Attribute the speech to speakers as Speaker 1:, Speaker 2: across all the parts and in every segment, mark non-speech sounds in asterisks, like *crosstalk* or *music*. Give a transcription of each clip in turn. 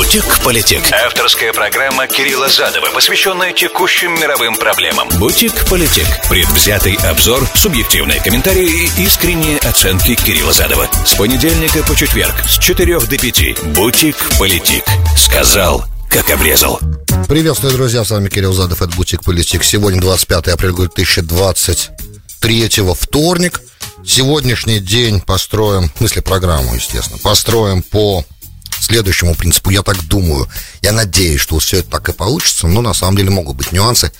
Speaker 1: Бутик-политик. Авторская программа Кирилла Задова, посвященная текущим мировым проблемам. Бутик-политик. Предвзятый обзор, субъективные комментарии и искренние оценки Кирилла Задова. С понедельника по четверг с 4 до 5. Бутик-политик. Сказал, как обрезал.
Speaker 2: Приветствую, друзья, с вами Кирилл Задов, это Бутик Политик. Сегодня 25 апреля 2023, вторник. Сегодняшний день построим, в смысле программу, естественно, построим по следующему принципу, я так думаю. Я надеюсь, что все это так и получится, но на самом деле могут быть нюансы.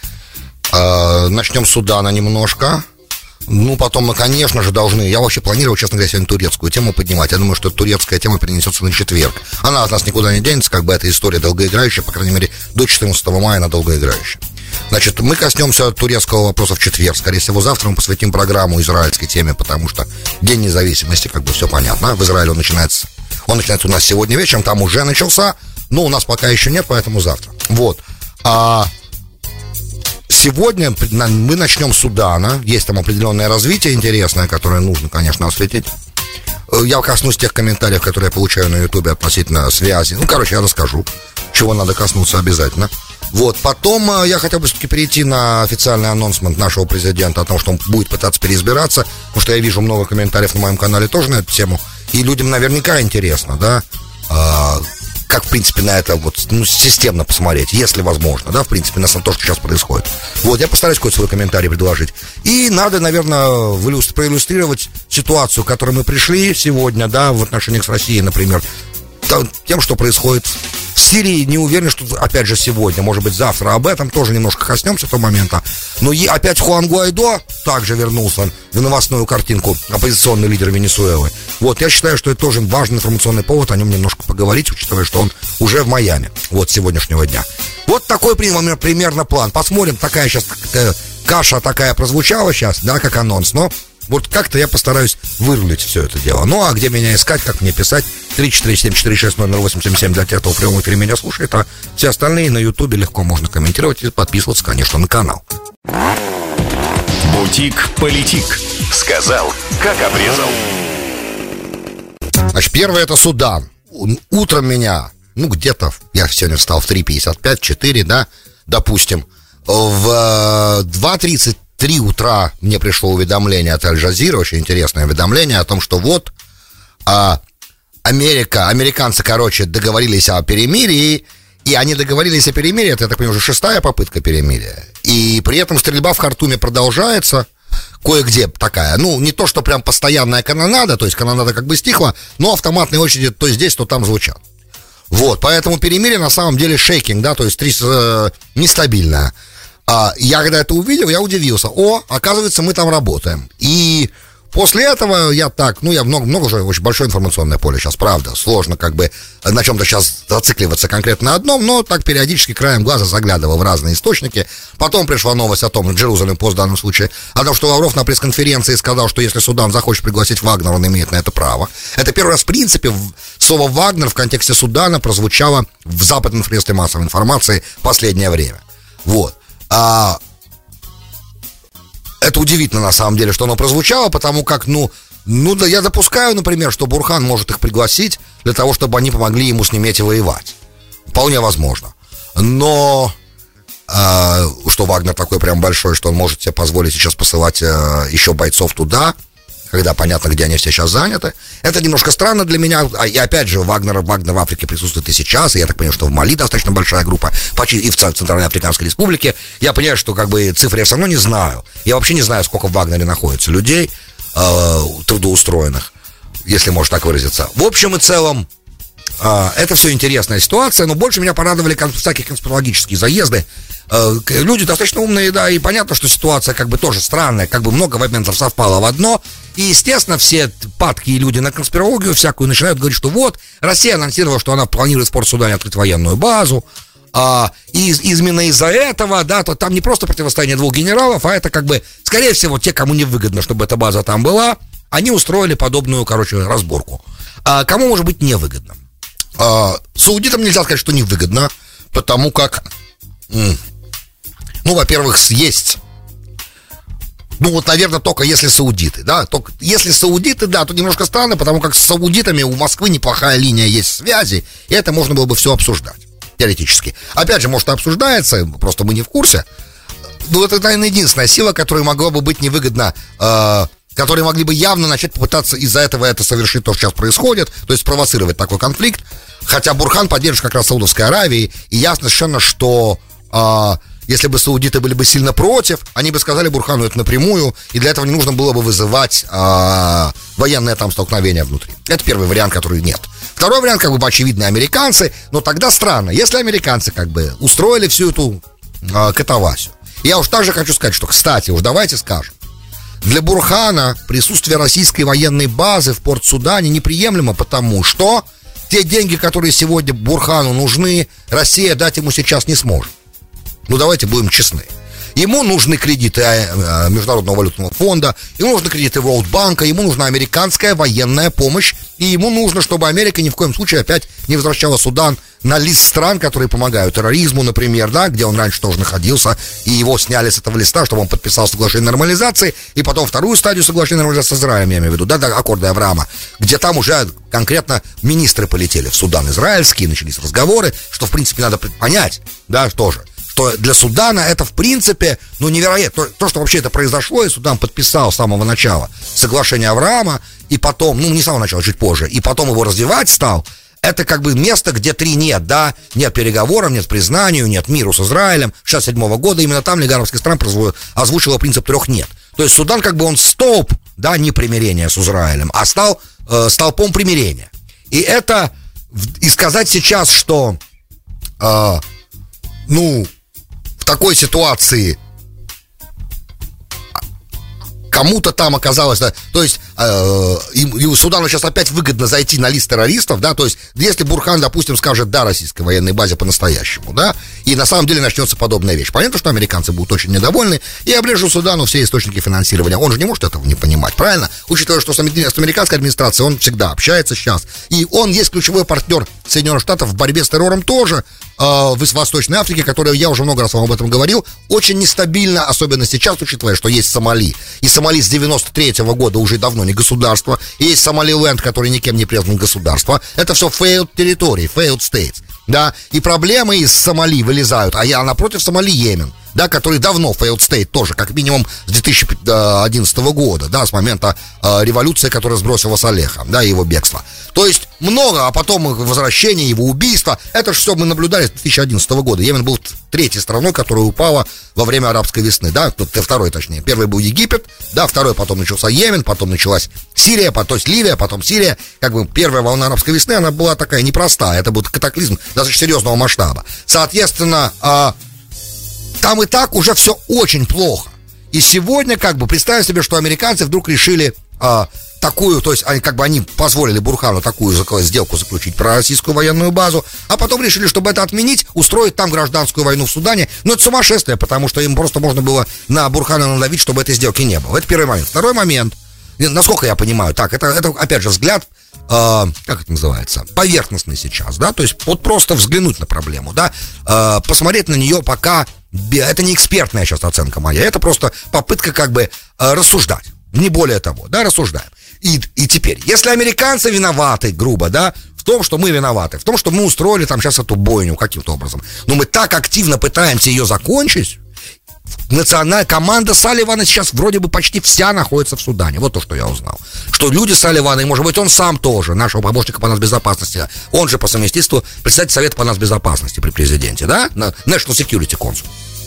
Speaker 2: А, начнем с Судана немножко. Ну, потом мы, конечно же, должны... Я вообще планировал, честно говоря, сегодня турецкую тему поднимать. Я думаю, что турецкая тема перенесется на четверг. Она от нас никуда не денется, как бы эта история долгоиграющая, по крайней мере, до 14 мая она долгоиграющая. Значит, мы коснемся турецкого вопроса в четверг. Скорее всего, завтра мы посвятим программу израильской теме, потому что День независимости, как бы все понятно. В Израиле он начинается он начинается у нас сегодня вечером, там уже начался. Но у нас пока еще нет, поэтому завтра. Вот. А сегодня мы начнем с Судана. Есть там определенное развитие интересное, которое нужно, конечно, осветить. Я коснусь тех комментариев, которые я получаю на Ютубе относительно связи. Ну, короче, я расскажу, чего надо коснуться обязательно. Вот, потом э, я хотел бы все-таки перейти на официальный анонсмент нашего президента о том, что он будет пытаться переизбираться, потому что я вижу много комментариев на моем канале тоже на эту тему. И людям наверняка интересно, да, а, как, в принципе, на это вот, ну, системно посмотреть, если возможно, да, в принципе, на то, что сейчас происходит. Вот, я постараюсь какой-то свой комментарий предложить. И надо, наверное, проиллюстрировать ситуацию, к которой мы пришли сегодня, да, в отношениях с Россией, например, тем, что происходит в Сирии не уверен, что, опять же, сегодня, может быть, завтра об этом тоже немножко коснемся того момента. Но и опять Хуан Гуайдо также вернулся в новостную картинку, оппозиционный лидер Венесуэлы. Вот, я считаю, что это тоже важный информационный повод о нем немножко поговорить, учитывая, что он уже в Майами, вот, сегодняшнего дня. Вот такой примерно план. Посмотрим, такая сейчас такая каша такая прозвучала сейчас, да, как анонс, но вот как-то я постараюсь вырулить все это дело. Ну, а где меня искать, как мне писать? 347-460-0877 для тех, кто в прямом эфире меня слушает, а все остальные на Ютубе легко можно комментировать и подписываться, конечно, на канал.
Speaker 1: Бутик-политик. Сказал, как обрезал.
Speaker 2: Значит, первое это Судан. Утром меня, ну, где-то, я сегодня встал в 3.55, 4, да, допустим, в 2.30 3 утра мне пришло уведомление от Аль-Джазира, очень интересное уведомление о том, что вот а, Америка, американцы, короче, договорились о перемирии, и они договорились о перемирии, это, я так понимаю, уже шестая попытка перемирия. И при этом стрельба в Хартуме продолжается, кое-где такая, ну, не то, что прям постоянная канонада, то есть канонада как бы стихла, но автоматные очереди то здесь, то там звучат. Вот, поэтому перемирие на самом деле шейкинг, да, то есть три, э, нестабильное. А, я когда это увидел, я удивился. О, оказывается, мы там работаем. И после этого я так, ну, я много, много уже, очень большое информационное поле сейчас, правда. Сложно как бы на чем-то сейчас зацикливаться конкретно на одном, но так периодически краем глаза заглядывал в разные источники. Потом пришла новость о том, Джерузалем пост в данном случае, о том, что Лавров на пресс-конференции сказал, что если Судан захочет пригласить Вагнера, он имеет на это право. Это первый раз, в принципе, слово «Вагнер» в контексте Судана прозвучало в западном средстве массовой информации в последнее время. Вот. А, это удивительно на самом деле, что оно прозвучало, потому как, ну, ну да, я допускаю, например, что Бурхан может их пригласить для того, чтобы они помогли ему с Немети воевать. Вполне возможно. Но э, что Вагнер такой прям большой, что он может себе позволить сейчас посылать э, еще бойцов туда, когда понятно, где они все сейчас заняты. Это немножко странно для меня. А, и опять же, Вагнер, Вагнер в Африке присутствует и сейчас, и я так понимаю, что в Мали достаточно большая группа, почти и в Центральной Африканской Республике. Я понимаю, что как бы цифры я все равно не знаю. Я вообще не знаю, сколько в Вагнере находится людей э, трудоустроенных, если можно так выразиться. В общем и целом, это все интересная ситуация, но больше меня порадовали всякие конспирологические заезды Э, люди достаточно умные, да, и понятно, что ситуация как бы тоже странная, как бы много моментов совпало в одно. И, естественно, все падкие люди на конспирологию всякую начинают говорить, что вот, Россия анонсировала, что она планирует в Порт-Судане открыть военную базу, а, и именно из-за этого, да, то там не просто противостояние двух генералов, а это как бы, скорее всего, те, кому не выгодно, чтобы эта база там была, они устроили подобную, короче, разборку. А кому может быть невыгодно? А, саудитам нельзя сказать, что невыгодно, потому как ну, во-первых, есть Ну вот, наверное, только если саудиты, да, только если саудиты, да, тут немножко странно, потому как с саудитами у Москвы неплохая линия есть связи, и это можно было бы все обсуждать, теоретически. Опять же, может, обсуждается, просто мы не в курсе. Ну, это, наверное, единственная сила, которая могла бы быть невыгодна э, которые могли бы явно начать попытаться из-за этого это совершить то, что сейчас происходит, то есть спровоцировать такой конфликт. Хотя Бурхан поддерживает как раз Саудовской Аравии, и ясно совершенно, что э, если бы саудиты были бы сильно против, они бы сказали Бурхану это напрямую, и для этого не нужно было бы вызывать э, военное там столкновение внутри. Это первый вариант, который нет. Второй вариант, как бы очевидно, американцы, но тогда странно, если американцы как бы устроили всю эту э, катавасию. Я уж также хочу сказать, что, кстати, уж давайте скажем, для Бурхана присутствие российской военной базы в Порт-Судане неприемлемо, потому что те деньги, которые сегодня Бурхану нужны, Россия дать ему сейчас не сможет. Ну, давайте будем честны. Ему нужны кредиты э, Международного валютного фонда, ему нужны кредиты World Банка, ему нужна американская военная помощь, и ему нужно, чтобы Америка ни в коем случае опять не возвращала Судан на лист стран, которые помогают терроризму, например, да, где он раньше тоже находился, и его сняли с этого листа, чтобы он подписал соглашение нормализации, и потом вторую стадию соглашения нормализации с Израилем, я имею в виду, да, да, аккорды Авраама, где там уже конкретно министры полетели в Судан израильские, начались разговоры, что, в принципе, надо понять, да, тоже, что для Судана это, в принципе, ну, невероятно. То, то, что вообще это произошло, и Судан подписал с самого начала соглашение Авраама, и потом, ну, не с самого начала, чуть позже, и потом его развивать стал, это как бы место, где три нет, да, нет переговоров, нет признанию, нет миру с Израилем. 67 года именно там Лига арабских стран озвучила принцип трех нет. То есть Судан как бы он столб, да, не примирения с Израилем, а стал э, столпом примирения. И это, и сказать сейчас, что, э, ну, в такой ситуации. Кому-то там оказалось, да, то есть э, и, и Судану сейчас опять выгодно зайти на лист террористов, да, то есть если Бурхан, допустим, скажет да российской военной базе по-настоящему, да, и на самом деле начнется подобная вещь. Понятно, что американцы будут очень недовольны и оближут Судану все источники финансирования. Он же не может этого не понимать, правильно? Учитывая, что с американской администрацией он всегда общается сейчас, и он есть ключевой партнер Соединенных Штатов в борьбе с террором тоже, э, в Восточной Африке, которая, я уже много раз вам об этом говорил, очень нестабильна, особенно сейчас, учитывая, что есть Сомали. И Сомали с 93 -го года уже давно не государство. И есть Сомалиленд, который никем не признан государство. Это все failed территории, failed states. Да, и проблемы из Сомали вылезают, а я напротив Сомали Йемен да, который давно failed state тоже, как минимум с 2011 года, да, с момента э, революции, которая сбросила Салеха, да, его бегство. То есть много, а потом возвращение, его убийство, это же все мы наблюдали с 2011 года. Йемен был третьей страной, которая упала во время арабской весны, да, тут второй точнее. Первый был Египет, да, второй потом начался Йемен, потом началась Сирия, потом, Ливия, потом Сирия. Как бы первая волна арабской весны, она была такая непростая, это был катаклизм достаточно серьезного масштаба. Соответственно, э, там и так уже все очень плохо. И сегодня, как бы, представим себе, что американцы вдруг решили а, такую, то есть они как бы они позволили Бурхану такую сделку заключить про российскую военную базу, а потом решили, чтобы это отменить, устроить там гражданскую войну в Судане. Но это сумасшествие, потому что им просто можно было на Бурхана надавить, чтобы этой сделки не было. Это первый момент. Второй момент, насколько я понимаю, так, это, это опять же взгляд э, как это называется, поверхностный сейчас, да, то есть вот просто взглянуть на проблему, да, э, посмотреть на нее пока это не экспертная сейчас оценка моя, это просто попытка как бы э, рассуждать. Не более того, да, рассуждаем. И, и теперь, если американцы виноваты, грубо, да, в том, что мы виноваты, в том, что мы устроили там сейчас эту бойню каким-то образом, но мы так активно пытаемся ее закончить, национальная команда Салливана сейчас вроде бы почти вся находится в Судане. Вот то, что я узнал. Что люди Салливана, и может быть он сам тоже, нашего помощника по нацбезопасности, он же по совместительству председатель Совета по нацбезопасности при президенте, да? National Security Council.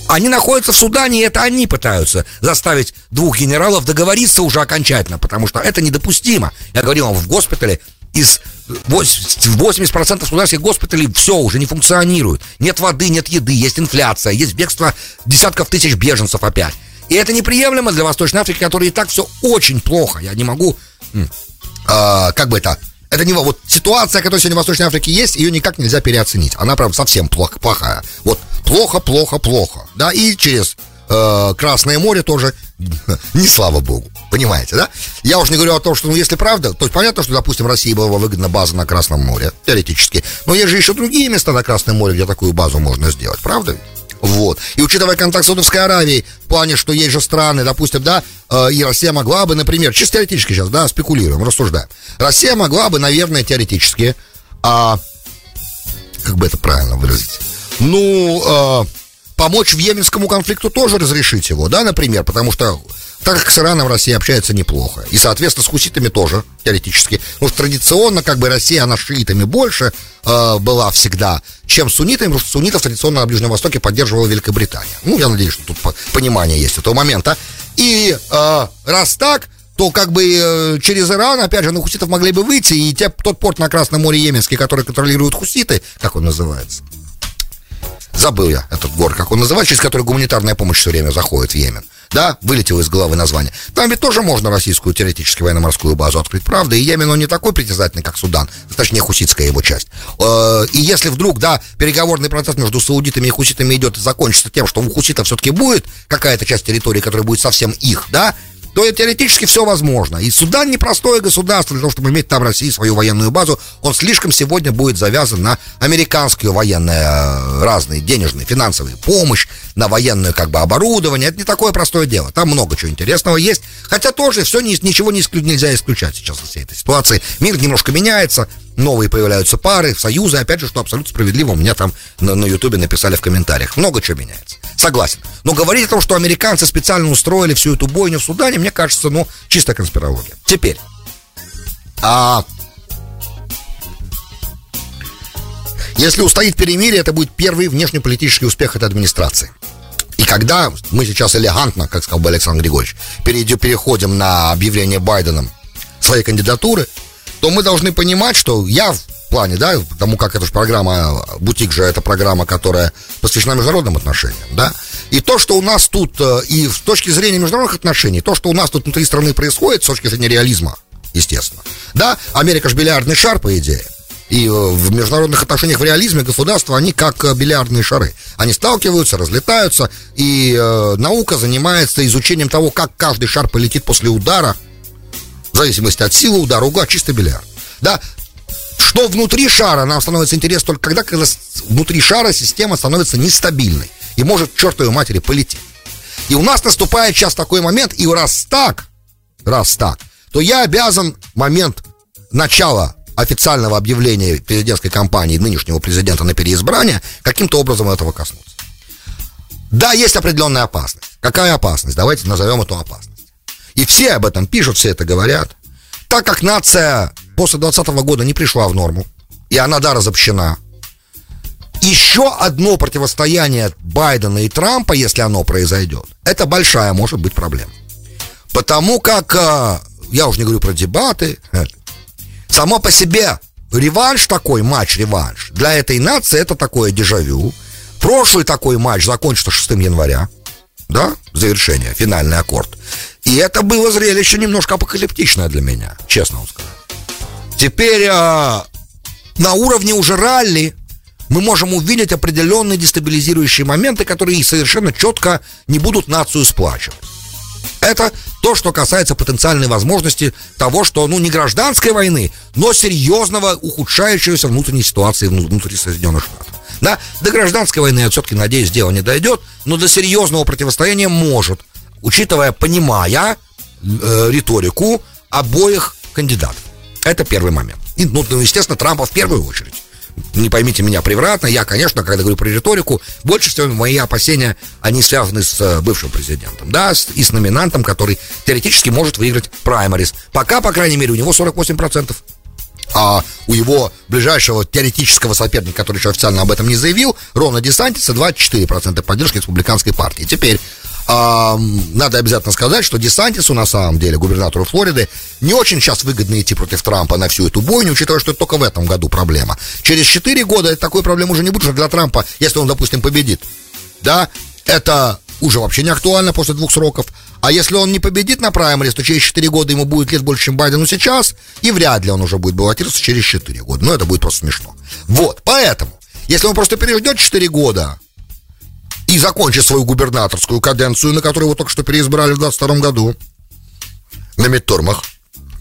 Speaker 2: Они находятся в Судане, и это они пытаются заставить двух генералов договориться уже окончательно, потому что это недопустимо. Я говорил вам, в госпитале из 80% суданских госпиталей все уже не функционирует. Нет воды, нет еды, есть инфляция, есть бегство десятков тысяч беженцев опять. И это неприемлемо для Восточной Африки, которой и так все очень плохо. Я не могу, э, как бы это, это не вот ситуация, которая сегодня в Восточной Африке есть, ее никак нельзя переоценить. Она прям совсем плохая. Вот плохо, плохо, плохо. Да, и через э, Красное море тоже *laughs* не слава богу. Понимаете, да? Я уж не говорю о том, что, ну, если правда, то есть понятно, что, допустим, России была выгодна база на Красном море, теоретически. Но есть же еще другие места на Красном море, где такую базу можно сделать, правда? Вот. И учитывая контакт Саудовской Аравии, в плане, что есть же страны, допустим, да, э, и Россия могла бы, например, чисто теоретически сейчас, да, спекулируем, рассуждаем. Россия могла бы, наверное, теоретически, а, как бы это правильно выразить, ну, а, помочь в йеменскому конфликту тоже разрешить его, да, например, потому что так как с Ираном Россия общается неплохо. И, соответственно, с хуситами тоже, теоретически. Потому что традиционно, как бы, Россия, она шиитами больше э, была всегда, чем суннитами, потому что суннитов традиционно на Ближнем Востоке поддерживала Великобритания. Ну, я надеюсь, что тут понимание есть этого момента. И э, раз так, то как бы э, через Иран, опять же, на хуситов могли бы выйти, и те, тот порт на Красном море Йеменский, который контролируют хуситы, как он называется? Забыл я этот город, как он называется, через который гуманитарная помощь все время заходит в Йемен да, вылетело из головы название. Там ведь тоже можно российскую теоретически военно-морскую базу открыть, правда? И Йемен, он не такой притязательный, как Судан, точнее, хуситская его часть. Э, и если вдруг, да, переговорный процесс между саудитами и хуситами идет и закончится тем, что у хуситов все-таки будет какая-то часть территории, которая будет совсем их, да, то теоретически все возможно. И Судан непростое государство, для того, чтобы иметь там России свою военную базу, он слишком сегодня будет завязан на американскую военную, э, разные денежные, финансовые помощь, на военное как бы оборудование. Это не такое простое дело. Там много чего интересного есть. Хотя тоже все ничего не нельзя исключать сейчас из всей этой ситуации. Мир немножко меняется, новые появляются пары, союзы, опять же, что абсолютно справедливо, у меня там на, Ютубе написали в комментариях. Много чего меняется. Согласен. Но говорить о том, что американцы специально устроили всю эту бойню в Судане, мне кажется, ну, чисто конспирология. Теперь. А, если устоит перемирие, это будет первый внешнеполитический успех этой администрации. И когда мы сейчас элегантно, как сказал бы Александр Григорьевич, перейдем, переходим на объявление Байденом своей кандидатуры, то мы должны понимать, что я в плане, да, потому как это же программа, бутик же это программа, которая посвящена международным отношениям, да, и то, что у нас тут, э, и с точки зрения международных отношений, то, что у нас тут внутри страны происходит, с точки зрения реализма, естественно, да, Америка же бильярдный шар, по идее, и э, в международных отношениях в реализме государства, они как э, бильярдные шары. Они сталкиваются, разлетаются, и э, наука занимается изучением того, как каждый шар полетит после удара, в зависимости от силы удара, угла, чисто бильярд. Да, что внутри шара нам становится интересно только когда, когда внутри шара система становится нестабильной и может чертовой матери полететь. И у нас наступает сейчас такой момент, и раз так, раз так, то я обязан момент начала официального объявления президентской кампании нынешнего президента на переизбрание каким-то образом этого коснуться. Да, есть определенная опасность. Какая опасность? Давайте назовем эту опасность. И все об этом пишут, все это говорят. Так как нация после 2020 года не пришла в норму, и она, да, разобщена, еще одно противостояние Байдена и Трампа, если оно произойдет, это большая может быть проблема. Потому как, а, я уже не говорю про дебаты, э, само по себе реванш такой, матч-реванш, для этой нации это такое дежавю. Прошлый такой матч закончился 6 января, да, завершение, финальный аккорд. И это было зрелище немножко апокалиптичное для меня, честно вам сказать. Теперь а, на уровне уже ралли мы можем увидеть определенные дестабилизирующие моменты, которые совершенно четко не будут нацию сплачивать. Это то, что касается потенциальной возможности того, что, ну, не гражданской войны, но серьезного ухудшающегося внутренней ситуации внутри Соединенных Штатов. Да, до гражданской войны, я все-таки надеюсь, дело не дойдет, но до серьезного противостояния может, учитывая, понимая э, риторику обоих кандидатов. Это первый момент. И, ну, ну, естественно, Трампа в первую очередь. Не поймите меня превратно, я, конечно, когда говорю про риторику, больше всего мои опасения, они связаны с э, бывшим президентом, да, и с номинантом, который теоретически может выиграть праймарис. Пока, по крайней мере, у него 48%. А у его ближайшего теоретического соперника, который еще официально об этом не заявил, Рона Десантиса 24% поддержки республиканской партии. Теперь а, надо обязательно сказать, что Десантису, на самом деле, губернатору Флориды, не очень сейчас выгодно идти против Трампа на всю эту бойню, учитывая, что это только в этом году проблема. Через 4 года такой проблемы уже не будет, что для Трампа, если он, допустим, победит, да, это уже вообще не актуально после двух сроков. А если он не победит на праймерис, то через 4 года ему будет лет больше, чем Байдену сейчас, и вряд ли он уже будет баллотироваться через 4 года. Ну, это будет просто смешно. Вот, поэтому, если он просто переждет 4 года, и закончит свою губернаторскую каденцию, на которую его только что переизбрали в 22 году, на Мидтормах,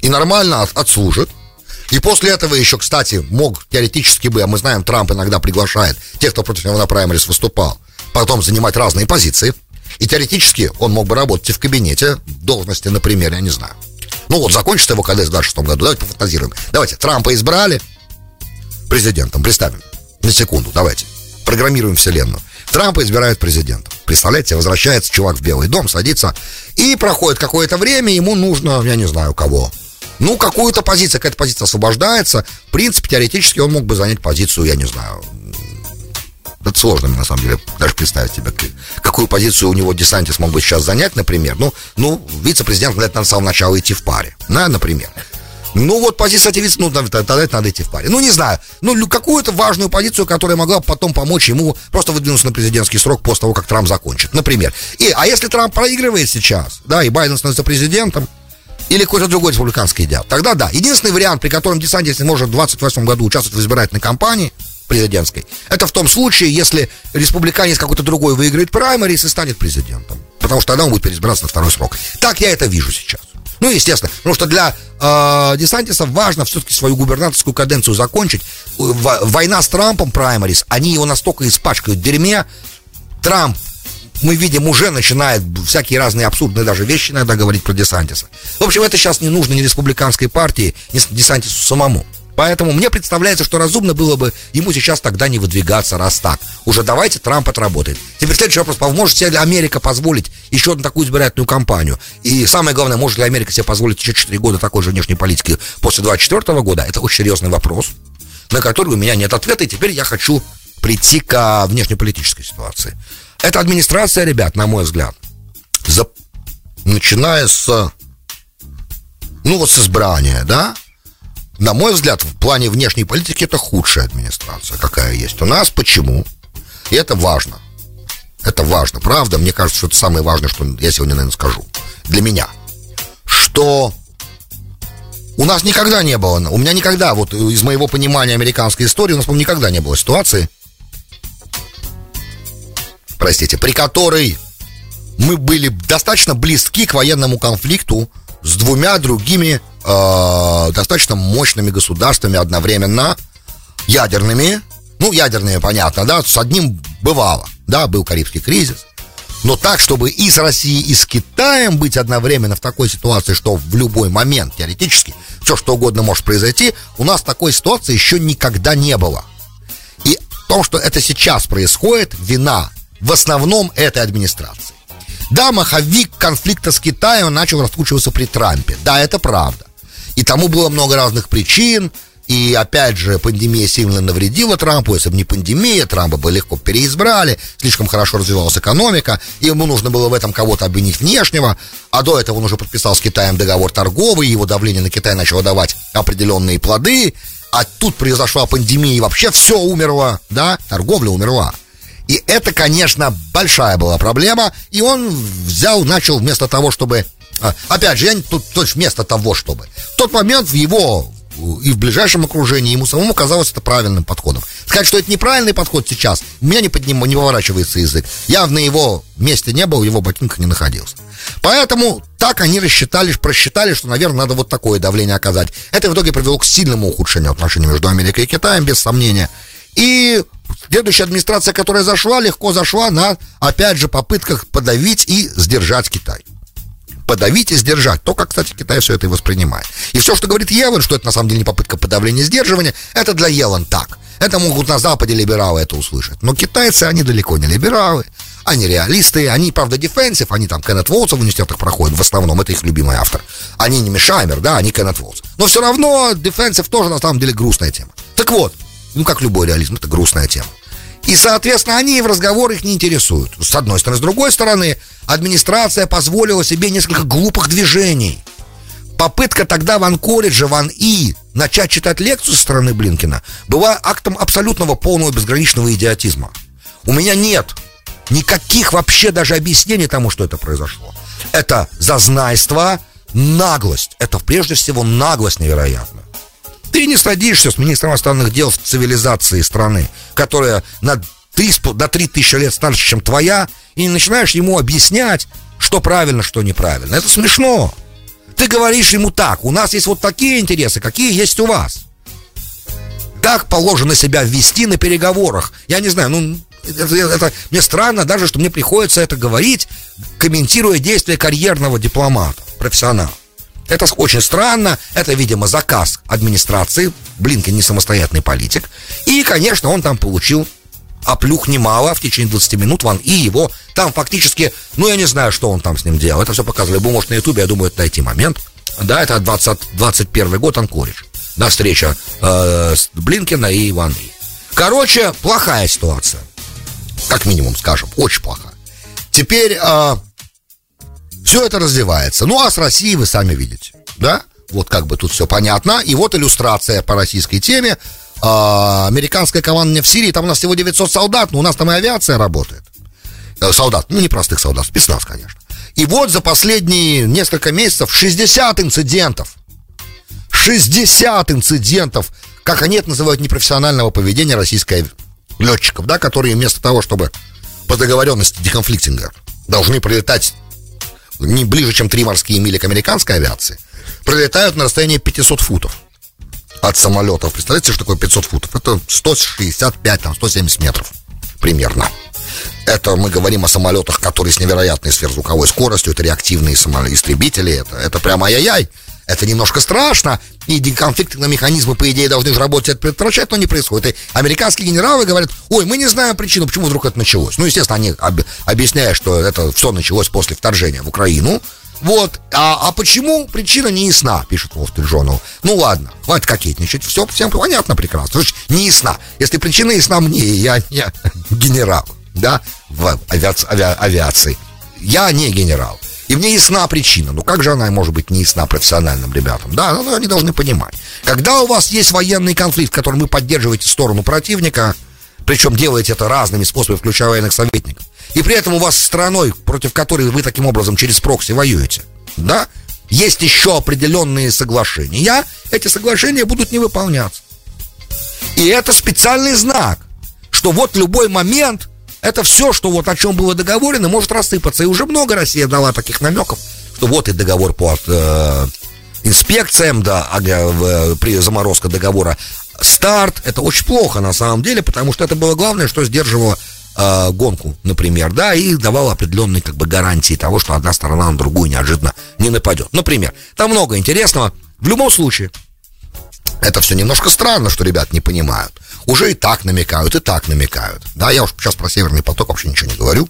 Speaker 2: и нормально от, отслужит. И после этого еще, кстати, мог теоретически бы, а мы знаем, Трамп иногда приглашает тех, кто против него на праймерис выступал, потом занимать разные позиции. И теоретически он мог бы работать и в кабинете, должности, например, я не знаю. Ну вот, закончится его кадет в 26 году, давайте пофантазируем. Давайте, Трампа избрали президентом, представим, на секунду, давайте. Программируем вселенную. Трампа избирают президентом. Представляете, возвращается чувак в Белый дом, садится, и проходит какое-то время, ему нужно, я не знаю, кого. Ну, какую-то позицию, какая-то позиция освобождается. В принципе, теоретически он мог бы занять позицию, я не знаю, это сложно, на самом деле, даже представить себе, какую позицию у него Десантис мог бы сейчас занять, например. Ну, ну вице-президент, надо с самого начала идти в паре, да, например. Ну, вот позиция, вице, ну, тогда надо идти в паре. Ну, не знаю, ну, какую-то важную позицию, которая могла потом помочь ему просто выдвинуться на президентский срок после того, как Трамп закончит, например. И, а если Трамп проигрывает сейчас, да, и Байден становится президентом, или какой-то другой республиканский идеал, тогда да. Единственный вариант, при котором Десантис может в 2028 году участвовать в избирательной кампании – президентской. Это в том случае, если республиканец какой-то другой выиграет праймарис и станет президентом. Потому что тогда он будет переизбираться на второй срок. Так я это вижу сейчас. Ну, естественно, потому что для э, Десантиса важно все-таки свою губернаторскую каденцию закончить. Война с Трампом, праймарис, они его настолько испачкают дерьме. Трамп, мы видим, уже начинает всякие разные абсурдные даже вещи иногда говорить про Десантиса. В общем, это сейчас не нужно ни республиканской партии, ни Десантису самому. Поэтому мне представляется, что разумно было бы ему сейчас тогда не выдвигаться, раз так. Уже давайте Трамп отработает. Теперь следующий вопрос. Может себе Америка позволить еще одну такую избирательную кампанию? И самое главное, может ли Америка себе позволить еще 4 года такой же внешней политики после 24 года? Это очень серьезный вопрос, на который у меня нет ответа. И теперь я хочу прийти к внешнеполитической ситуации. Эта администрация, ребят, на мой взгляд, за... начиная с, ну вот с избрания, да, на мой взгляд, в плане внешней политики это худшая администрация, какая есть у нас. Почему? И это важно. Это важно, правда. Мне кажется, что это самое важное, что я сегодня, наверное, скажу. Для меня. Что у нас никогда не было, у меня никогда, вот из моего понимания американской истории, у нас, по никогда не было ситуации, простите, при которой мы были достаточно близки к военному конфликту с двумя другими э, достаточно мощными государствами одновременно, ядерными, ну, ядерные, понятно, да, с одним бывало, да, был Карибский кризис, но так, чтобы и с Россией, и с Китаем быть одновременно в такой ситуации, что в любой момент, теоретически, все что угодно может произойти, у нас такой ситуации еще никогда не было. И в том, что это сейчас происходит, вина в основном этой администрации. Да, маховик конфликта с Китаем начал раскручиваться при Трампе. Да, это правда. И тому было много разных причин. И опять же, пандемия сильно навредила Трампу. Если бы не пандемия, Трампа бы легко переизбрали. Слишком хорошо развивалась экономика. И ему нужно было в этом кого-то обвинить внешнего. А до этого он уже подписал с Китаем договор торговый. Его давление на Китай начало давать определенные плоды. А тут произошла пандемия, и вообще все умерло, да? Торговля умерла. И это, конечно, большая была проблема. И он взял, начал вместо того, чтобы... А, опять же, я тут, тут вместо того, чтобы... В тот момент в его и в ближайшем окружении ему самому казалось это правильным подходом. Сказать, что это неправильный подход сейчас, у меня не, подним, не поворачивается язык. Я на его месте не был, его ботинках не находился. Поэтому так они рассчитали, просчитали, что, наверное, надо вот такое давление оказать. Это в итоге привело к сильному ухудшению отношений между Америкой и Китаем, без сомнения. И следующая администрация, которая зашла, легко зашла на, опять же, попытках подавить и сдержать Китай. Подавить и сдержать. То, как, кстати, Китай все это и воспринимает. И все, что говорит Елен, что это на самом деле не попытка подавления и сдерживания, это для Елен так. Это могут на Западе либералы это услышать. Но китайцы, они далеко не либералы. Они реалисты, они, правда, дефенсив, они там Кеннет Волтс в университетах проходят, в основном, это их любимый автор. Они не Мишаймер, да, они Кеннет Волтс. Но все равно дефенсив тоже, на самом деле, грустная тема. Так вот, ну, как любой реализм, это грустная тема. И, соответственно, они в разговор их не интересуют. С одной стороны. С другой стороны, администрация позволила себе несколько глупых движений. Попытка тогда в Анкоридже, в Ан-И, начать читать лекцию со стороны Блинкина была актом абсолютного полного безграничного идиотизма. У меня нет никаких вообще даже объяснений тому, что это произошло. Это зазнайство, наглость. Это прежде всего наглость невероятная. Ты не садишься с министром иностранных дел в цивилизации страны, которая на 3, до 3 тысячи лет старше, чем твоя, и начинаешь ему объяснять, что правильно, что неправильно. Это смешно. Ты говоришь ему так, у нас есть вот такие интересы, какие есть у вас. Так положено себя ввести на переговорах. Я не знаю, ну, это, это, мне странно даже, что мне приходится это говорить, комментируя действия карьерного дипломата, профессионала. Это очень странно, это, видимо, заказ администрации, Блинкен не самостоятельный политик, и, конечно, он там получил оплюх немало в течение 20 минут, Ван И его там фактически, ну, я не знаю, что он там с ним делал, это все показывали, вы можете на ютубе, я думаю, это найти момент, да, это 20, 21 год, Анкоридж, на встреча э, Блинкина и Ван И. Короче, плохая ситуация, как минимум, скажем, очень плохая. Теперь э, все это развивается. Ну, а с Россией вы сами видите, да? Вот как бы тут все понятно. И вот иллюстрация по российской теме. А, американская команда в Сирии, там у нас всего 900 солдат, но у нас там и авиация работает. Э, солдат, ну не простых солдат, спецназ, конечно. И вот за последние несколько месяцев 60 инцидентов. 60 инцидентов, как они это называют, непрофессионального поведения российских летчиков, да, которые вместо того, чтобы по договоренности деконфликтинга должны прилетать не ближе, чем 3 морские мили к американской авиации, пролетают на расстоянии 500 футов от самолетов. Представляете, что такое 500 футов? Это 165, там, 170 метров примерно. Это мы говорим о самолетах, которые с невероятной сверхзвуковой скоростью, это реактивные истребители, это, это прямо ай-яй-яй. Это немножко страшно, и конфликтные механизмы, по идее, должны же работать предотвращать, но не происходит. И американские генералы говорят, ой, мы не знаем причину, почему вдруг это началось. Ну, естественно, они об, объясняют, что это все началось после вторжения в Украину, вот. А, а почему? Причина не ясна, пишет Wall Street. Ну ладно, хватит кокетничать. Все всем понятно прекрасно. Значит, не ясна. Если причина ясна мне, я, я *laughs* генерал, да, в авиаци, авиа, авиации. Я не генерал. И мне ясна причина. Ну как же она может быть не ясна профессиональным ребятам? Да, ну, они должны понимать. Когда у вас есть военный конфликт, в котором вы поддерживаете сторону противника, причем делаете это разными способами, включая военных советников, и при этом у вас страной, против которой вы таким образом через прокси воюете, да, есть еще определенные соглашения, эти соглашения будут не выполняться. И это специальный знак, что вот любой момент это все, что вот о чем было договорено, может рассыпаться. И уже много Россия дала таких намеков, что вот и договор по э, инспекциям, да, э, при заморозке договора. Старт, это очень плохо на самом деле, потому что это было главное, что сдерживало э, гонку, например, да, и давал определенные как бы гарантии того, что одна сторона на другую неожиданно не нападет. Например, там много интересного. В любом случае, это все немножко странно, что ребят не понимают. Уже и так намекают, и так намекают. Да, я уж сейчас про Северный поток вообще ничего не говорю,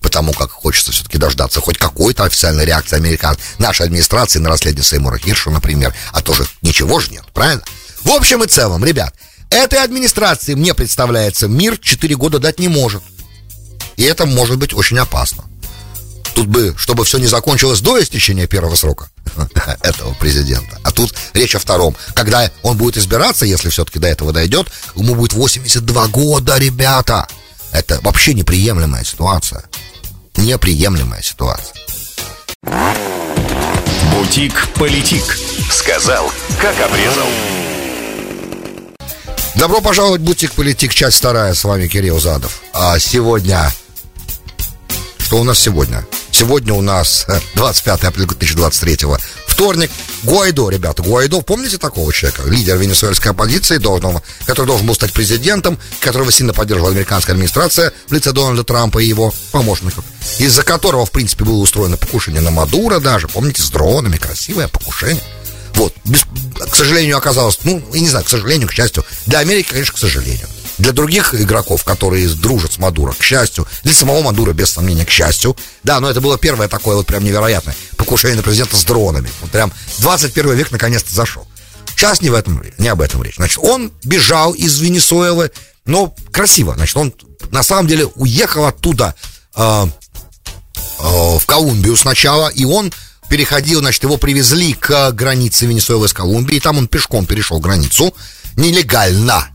Speaker 2: потому как хочется все-таки дождаться хоть какой-то официальной реакции американ, нашей администрации на расследование Сеймура Хирша, например, а тоже ничего же нет, правильно? В общем и целом, ребят, Этой администрации, мне представляется, мир 4 года дать не может. И это может быть очень опасно. Тут бы, чтобы все не закончилось до истечения первого срока этого президента. А тут речь о втором. Когда он будет избираться, если все-таки до этого дойдет, ему будет 82 года, ребята. Это вообще неприемлемая ситуация. Неприемлемая ситуация.
Speaker 1: Бутик-политик. Сказал, как обрезал.
Speaker 2: Добро пожаловать в Бутик Политик, часть вторая. С вами Кирилл Задов. А сегодня... Что у нас сегодня? Сегодня у нас 25 апреля 2023 Вторник. Гуайдо, ребята. Гуайдо, помните такого человека? Лидер венесуэльской оппозиции, должного, который должен был стать президентом, которого сильно поддерживала американская администрация в лице Дональда Трампа и его помощников, из-за которого, в принципе, было устроено покушение на Мадура даже. Помните, с дронами, красивое покушение. Вот, без, к сожалению, оказалось, ну, я не знаю, к сожалению, к счастью. Для Америки, конечно, к сожалению. Для других игроков, которые дружат с Мадуро, к счастью. Для самого Мадура, без сомнения, к счастью. Да, но это было первое такое вот прям невероятное покушение на президента с дронами. Вот прям 21 век наконец-то зашел. Сейчас не, в этом, не об этом речь. Значит, он бежал из Венесуэлы, но красиво. Значит, он на самом деле уехал оттуда э, э, в Колумбию сначала, и он переходил, значит, его привезли к границе Венесуэлы с Колумбией, там он пешком перешел границу, нелегально,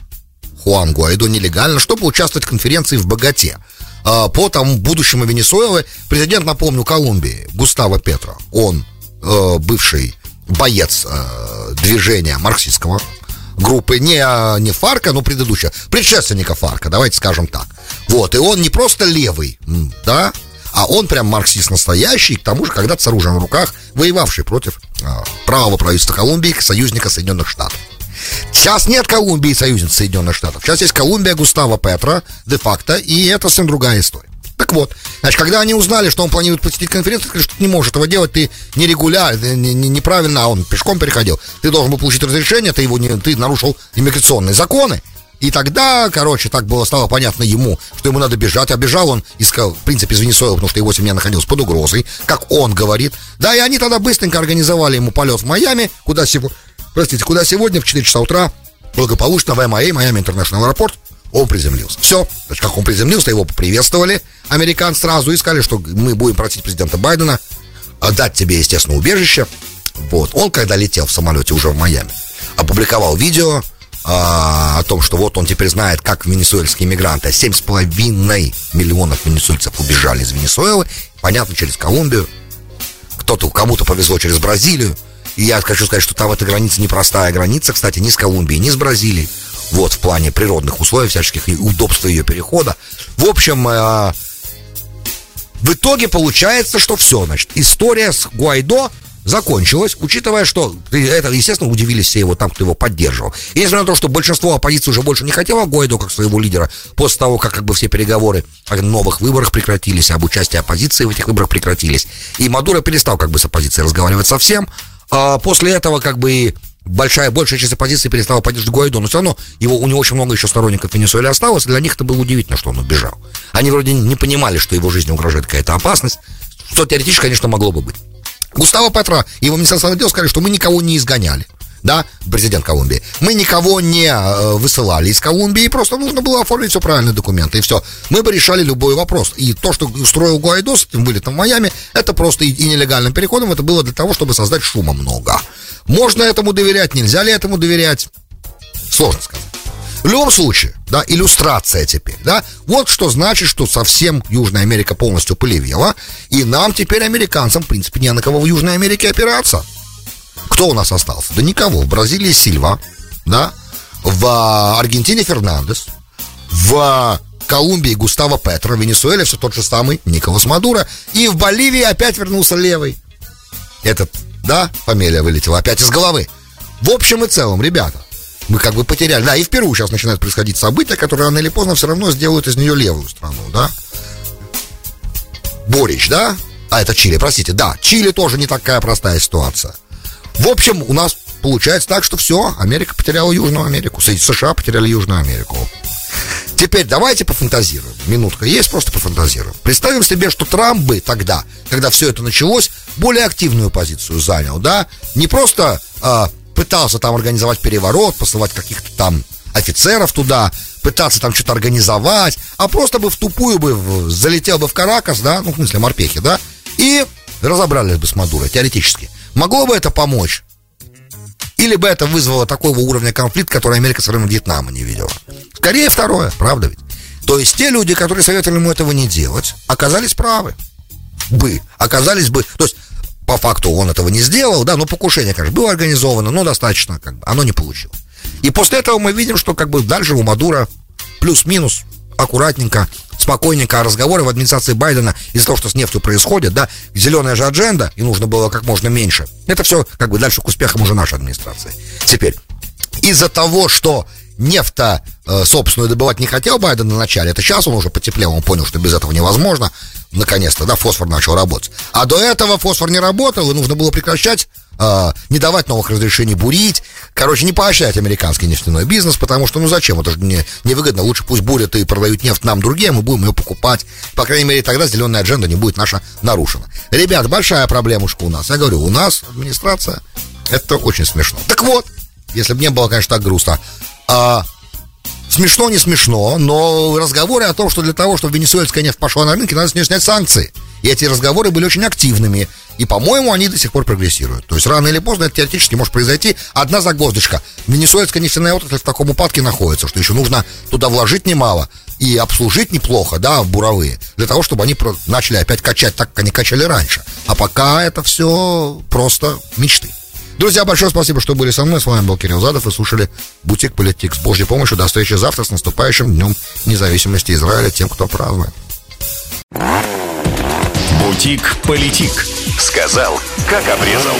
Speaker 2: Хуан Гуайдо нелегально, чтобы участвовать в конференции в Богате. А, по тому будущему Венесуэлы президент, напомню, Колумбии, Густаво Петро, он э, бывший боец э, движения марксистского, группы, не, не Фарка, но предыдущая, предшественника Фарка, давайте скажем так. Вот, и он не просто левый, да, а он прям марксист настоящий, к тому же когда-то с оружием в руках, воевавший против а, правого правительства Колумбии, союзника Соединенных Штатов. Сейчас нет Колумбии союзниц Соединенных Штатов. Сейчас есть Колумбия Густава Петра, де-факто, и это совсем другая история. Так вот, значит, когда они узнали, что он планирует посетить конференцию, сказали, что ты не можешь этого делать, ты нерегулярно, не, не, неправильно, а он пешком переходил. Ты должен был получить разрешение, ты его не, ты нарушил иммиграционные законы. И тогда, короче, так было стало понятно ему, что ему надо бежать. А бежал он, искал, в принципе, из Венесуэлы, потому что его семья находилась под угрозой, как он говорит. Да, и они тогда быстренько организовали ему полет в Майами, куда сегодня, простите, куда сегодня в 4 часа утра благополучно в МАЭ, Майами Интернешнл Аэропорт, он приземлился. Все. Значит, как он приземлился, его поприветствовали американцы сразу и сказали, что мы будем просить президента Байдена дать тебе, естественно, убежище. Вот. Он, когда летел в самолете уже в Майами, опубликовал видео а, о том, что вот он теперь знает, как венесуэльские мигранты, 7,5 миллионов венесуэльцев убежали из Венесуэлы, понятно, через Колумбию, кто-то, кому-то повезло через Бразилию, и я хочу сказать, что там эта граница непростая граница, кстати, ни с Колумбией, ни с Бразилией, вот, в плане природных условий всяческих и удобства ее перехода. В общем, э, в итоге получается, что все, значит, история с Гуайдо закончилась, учитывая, что это, естественно, удивились все его там, кто его поддерживал. И несмотря на то, что большинство оппозиции уже больше не хотело Гуайдо как своего лидера, после того, как как бы все переговоры о новых выборах прекратились, об участии оппозиции в этих выборах прекратились, и Мадуро перестал как бы с оппозицией разговаривать совсем, а после этого как бы большая, большая часть оппозиции перестала поддерживать Гуайдо, но все равно его, у него очень много еще сторонников в Венесуэле осталось, для них это было удивительно, что он убежал. Они вроде не понимали, что его жизни угрожает какая-то опасность, что теоретически, конечно, могло бы быть. Густаво Петро и его Министерство дел сказали, что мы никого не изгоняли. Да, президент Колумбии. Мы никого не э, высылали из Колумбии, просто нужно было оформить все правильные документы, и все. Мы бы решали любой вопрос. И то, что устроил Гуайдо с этим вылетом в Майами, это просто и, и нелегальным переходом, это было для того, чтобы создать шума много. Можно этому доверять, нельзя ли этому доверять? Сложно сказать. В любом случае, да, иллюстрация теперь, да, вот что значит, что совсем Южная Америка полностью полевела, и нам теперь, американцам, в принципе, не на кого в Южной Америке опираться. Кто у нас остался? Да никого. В Бразилии Сильва, да, в Аргентине Фернандес, в Колумбии Густаво Петро, в Венесуэле все тот же самый Николас Мадуро, и в Боливии опять вернулся левый. Этот, да, фамилия вылетела опять из головы. В общем и целом, ребята, мы как бы потеряли. Да, и в Перу сейчас начинают происходить события, которые рано или поздно все равно сделают из нее левую страну, да? Борич, да? А, это Чили, простите, да, Чили тоже не такая простая ситуация. В общем, у нас получается так, что все, Америка потеряла Южную Америку, США потеряли Южную Америку. Теперь давайте пофантазируем. Минутка есть, просто пофантазируем. Представим себе, что Трамп бы тогда, когда все это началось, более активную позицию занял, да? Не просто а, пытался там организовать переворот, посылать каких-то там офицеров туда, пытаться там что-то организовать, а просто бы в тупую бы в, залетел бы в Каракас, да, ну, в смысле, морпехи, да, и разобрались бы с Мадурой, теоретически. Могло бы это помочь? Или бы это вызвало такого уровня конфликт, который Америка со временем Вьетнама не видела? Скорее второе, правда ведь? То есть те люди, которые советовали ему этого не делать, оказались правы. Бы. Оказались бы... То есть по факту он этого не сделал, да, но покушение, конечно, было организовано, но достаточно, как бы, оно не получилось. И после этого мы видим, что как бы дальше у Мадура плюс-минус аккуратненько, спокойненько, а разговоры в администрации Байдена из-за того, что с нефтью происходит, да, зеленая же адженда, и нужно было как можно меньше. Это все как бы дальше к успехам уже нашей администрации. Теперь, из-за того, что нефть-то э, собственную добывать не хотел Байден на начале, это сейчас он уже потеплел, он понял, что без этого невозможно, наконец-то, да, фосфор начал работать. А до этого фосфор не работал, и нужно было прекращать, э, не давать новых разрешений бурить, короче, не поощрять американский нефтяной бизнес, потому что, ну зачем, это же не, невыгодно, лучше пусть бурят и продают нефть нам другие, мы будем ее покупать, по крайней мере, тогда зеленая адженда не будет наша нарушена. Ребят, большая проблемушка у нас, я говорю, у нас администрация, это очень смешно. Так вот, если бы не было, конечно, так грустно, а, смешно, не смешно, но разговоры о том, что для того, чтобы венесуэльская нефть пошла на рынке, надо с нее снять санкции. И эти разговоры были очень активными. И, по-моему, они до сих пор прогрессируют. То есть рано или поздно это теоретически может произойти. Одна загвоздочка. Венесуэльская нефтяная отрасль в таком упадке находится, что еще нужно туда вложить немало и обслужить неплохо, да, буровые, для того, чтобы они начали опять качать так, как они качали раньше. А пока это все просто мечты. Друзья, большое спасибо, что были со мной. С вами был Кирилл Задов. Вы слушали Бутик Политик. С Божьей помощью до встречи завтра с наступающим Днем Независимости Израиля тем, кто празднует.
Speaker 1: Бутик Политик. Сказал, как обрезал.